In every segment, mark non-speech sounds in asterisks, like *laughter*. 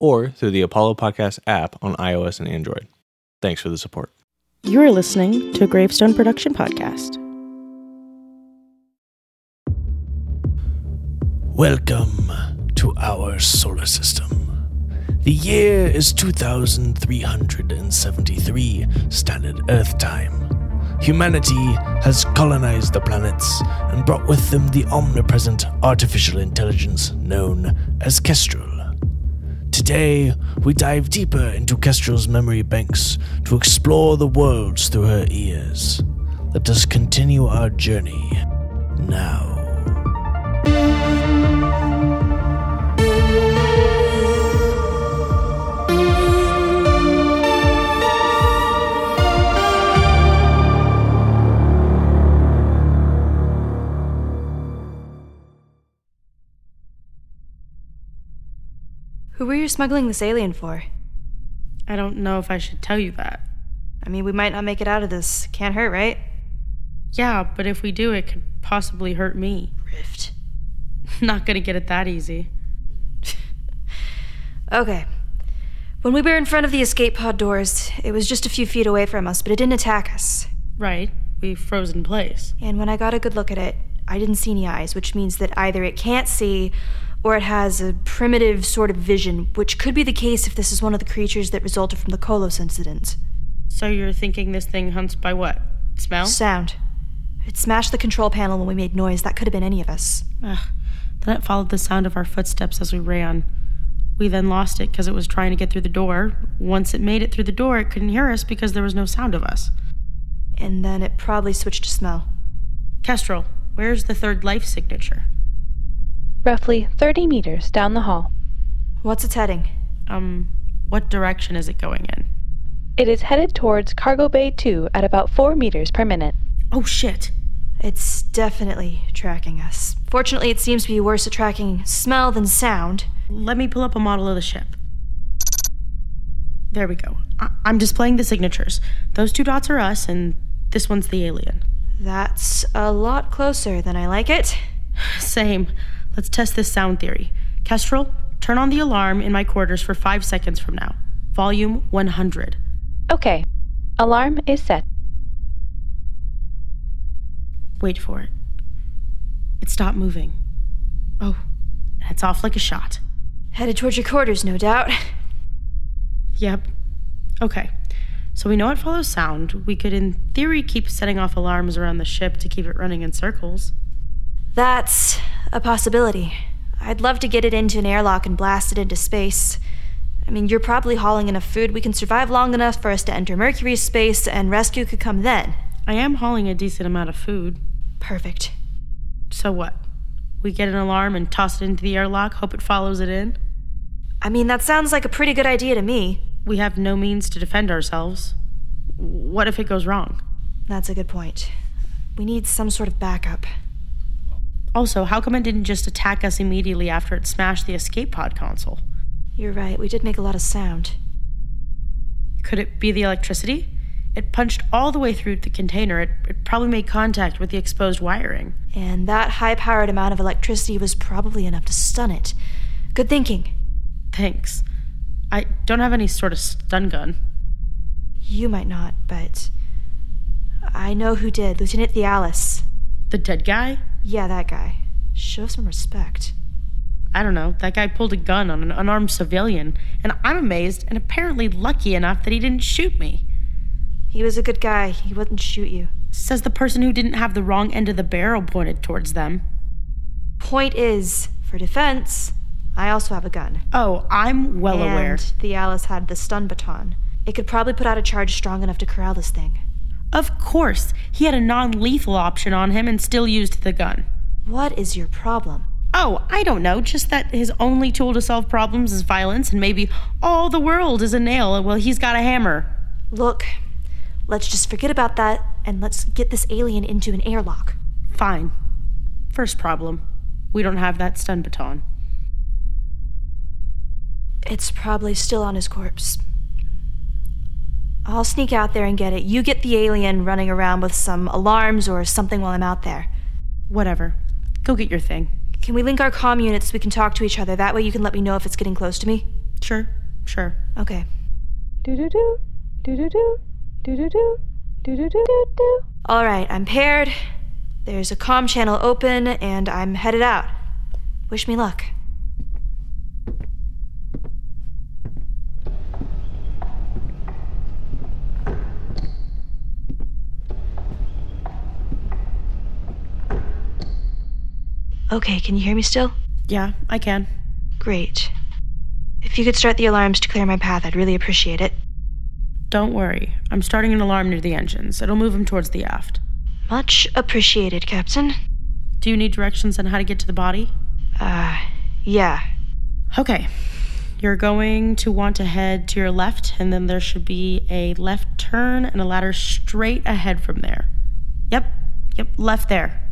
or through the Apollo Podcast app on iOS and Android. Thanks for the support. You are listening to a Gravestone production podcast. Welcome to our solar system. The year is 2373 Standard Earth Time. Humanity has colonized the planets and brought with them the omnipresent artificial intelligence known as Kestrel. Today, we dive deeper into Kestrel's memory banks to explore the worlds through her ears. Let us continue our journey now. Smuggling this alien for? I don't know if I should tell you that. I mean, we might not make it out of this. Can't hurt, right? Yeah, but if we do, it could possibly hurt me. Rift. *laughs* Not gonna get it that easy. *laughs* Okay. When we were in front of the escape pod doors, it was just a few feet away from us, but it didn't attack us. Right, we froze in place. And when I got a good look at it, I didn't see any eyes, which means that either it can't see or it has a primitive sort of vision, which could be the case if this is one of the creatures that resulted from the Kolos incident. So you're thinking this thing hunts by what? Smell? Sound. It smashed the control panel when we made noise. That could have been any of us. Ugh. Then it followed the sound of our footsteps as we ran. We then lost it because it was trying to get through the door. Once it made it through the door, it couldn't hear us because there was no sound of us. And then it probably switched to smell. Kestrel, where's the third life signature? Roughly 30 meters down the hall. What's its heading? Um, what direction is it going in? It is headed towards Cargo Bay 2 at about 4 meters per minute. Oh shit. It's definitely tracking us. Fortunately, it seems to be worse at tracking smell than sound. Let me pull up a model of the ship. There we go. I- I'm displaying the signatures. Those two dots are us, and this one's the alien. That's a lot closer than I like it. *sighs* Same. Let's test this sound theory. Kestrel, turn on the alarm in my quarters for five seconds from now. Volume 100. Okay. Alarm is set. Wait for it. It stopped moving. Oh, and it's off like a shot. Headed towards your quarters, no doubt. Yep. Okay. So we know it follows sound. We could, in theory, keep setting off alarms around the ship to keep it running in circles. That's a possibility. I'd love to get it into an airlock and blast it into space. I mean, you're probably hauling enough food. We can survive long enough for us to enter Mercury's space, and rescue could come then. I am hauling a decent amount of food. Perfect. So what? We get an alarm and toss it into the airlock, hope it follows it in? I mean, that sounds like a pretty good idea to me. We have no means to defend ourselves. What if it goes wrong? That's a good point. We need some sort of backup. Also, how come it didn't just attack us immediately after it smashed the escape pod console? You're right, we did make a lot of sound. Could it be the electricity? It punched all the way through the container. It, it probably made contact with the exposed wiring. And that high powered amount of electricity was probably enough to stun it. Good thinking. Thanks. I don't have any sort of stun gun. You might not, but. I know who did. Lieutenant Thialis. The dead guy? Yeah, that guy. Show some respect. I don't know. That guy pulled a gun on an unarmed civilian, and I'm amazed and apparently lucky enough that he didn't shoot me. He was a good guy. He wouldn't shoot you. Says the person who didn't have the wrong end of the barrel pointed towards them. Point is, for defense, I also have a gun. Oh, I'm well and aware. Thialis had the stun baton. It could probably put out a charge strong enough to corral this thing. Of course, he had a non lethal option on him and still used the gun. What is your problem? Oh, I don't know. Just that his only tool to solve problems is violence, and maybe all the world is a nail while he's got a hammer. Look, let's just forget about that and let's get this alien into an airlock. Fine. First problem we don't have that stun baton. It's probably still on his corpse. I'll sneak out there and get it. You get the alien running around with some alarms or something while I'm out there. Whatever. Go get your thing. Can we link our comm units so we can talk to each other? That way you can let me know if it's getting close to me. Sure, sure. Okay. Do do do. Do do do. Do do do. Do do do do do. All right, I'm paired. There's a comm channel open, and I'm headed out. Wish me luck. Okay, can you hear me still? Yeah, I can. Great. If you could start the alarms to clear my path, I'd really appreciate it. Don't worry. I'm starting an alarm near the engines. It'll move them towards the aft. Much appreciated, Captain. Do you need directions on how to get to the body? Uh, yeah. Okay. You're going to want to head to your left, and then there should be a left turn and a ladder straight ahead from there. Yep, yep, left there.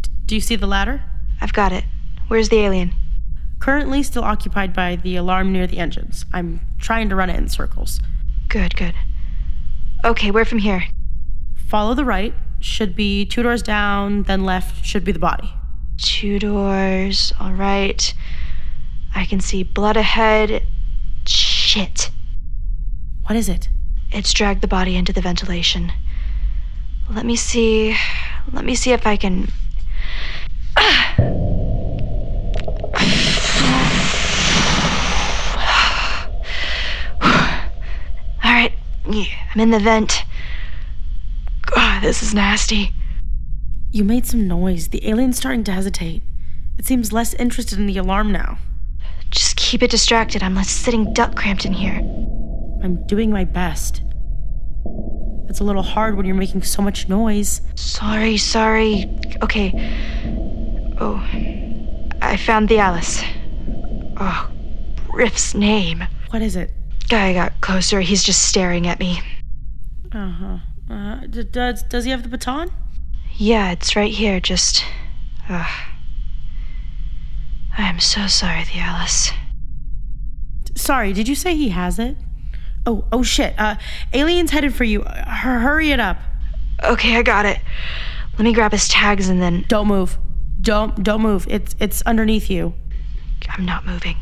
D- do you see the ladder? I've got it. Where's the alien? Currently still occupied by the alarm near the engines. I'm trying to run it in circles. Good, good. Okay, where from here? Follow the right, should be two doors down, then left should be the body. Two doors. All right. I can see blood ahead. Shit. What is it? It's dragged the body into the ventilation. Let me see. Let me see if I can. *sighs* All ah right. Yeah, I'm in the vent. God, this is nasty. You made some noise. The alien's starting to hesitate. It seems less interested in the alarm now. Just keep it distracted. I'm like sitting duck cramped in here. I'm doing my best. It's a little hard when you're making so much noise. Sorry, sorry. Okay. Oh, I found Thialis. Oh, Riff's name. What is it? Guy got closer. He's just staring at me. Uh-huh. Uh d- Does does he have the baton? Yeah, it's right here. Just. Ugh. I am so sorry, Thialis. Sorry, did you say he has it? Oh, oh shit. Uh, alien's headed for you. Uh, hurry it up. Okay, I got it. Let me grab his tags and then. Don't move. Don't don't move. It's it's underneath you. I'm not moving.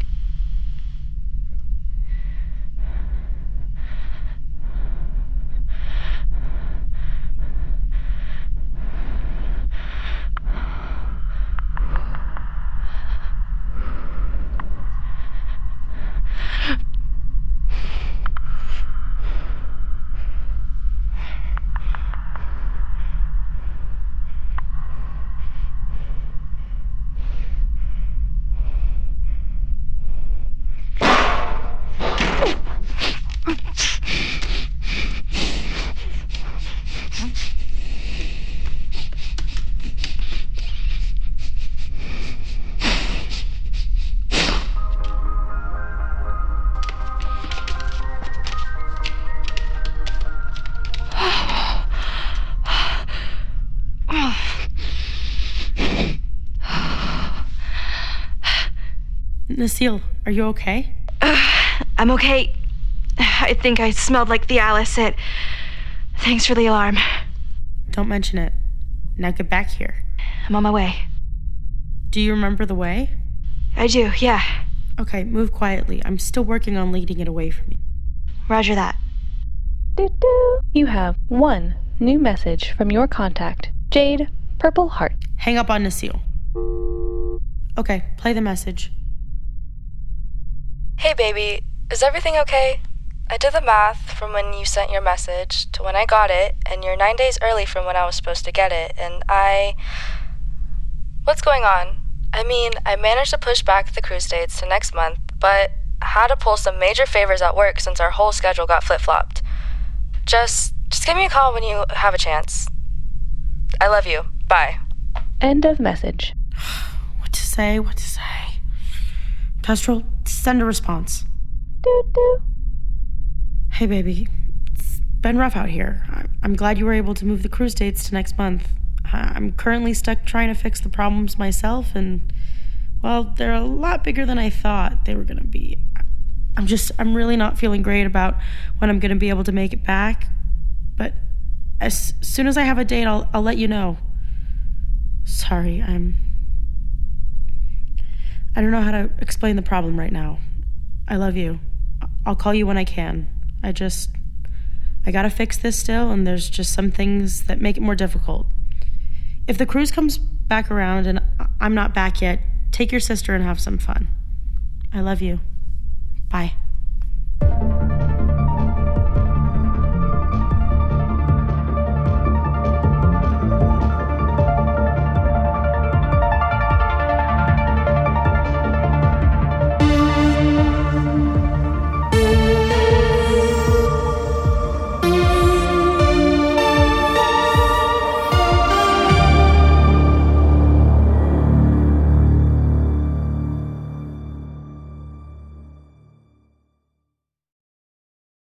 Neseel, are you okay? Uh, I'm okay. I think I smelled like Thialis. It. Thanks for the alarm. Don't mention it. Now get back here. I'm on my way. Do you remember the way? I do, yeah. Okay, move quietly. I'm still working on leading it away from you. Roger that. Do do. You have one new message from your contact, Jade Purple Heart. Hang up on Neseel. Okay, play the message. Hey, baby, is everything okay? I did the math from when you sent your message to when I got it, and you're nine days early from when I was supposed to get it, and I. What's going on? I mean, I managed to push back the cruise dates to next month, but had to pull some major favors at work since our whole schedule got flip flopped. Just. just give me a call when you have a chance. I love you. Bye. End of message. *sighs* What to say, what to say. Kestrel, send a response. Doo doo. Hey, baby. It's been rough out here. I'm glad you were able to move the cruise dates to next month. I'm currently stuck trying to fix the problems myself, and, well, they're a lot bigger than I thought they were going to be. I'm just, I'm really not feeling great about when I'm going to be able to make it back. But as soon as I have a date, I'll, I'll let you know. Sorry, I'm. I don't know how to explain the problem right now. I love you. I'll call you when I can. I just. I gotta fix this still, and there's just some things that make it more difficult. If the cruise comes back around and I'm not back yet, take your sister and have some fun. I love you. Bye.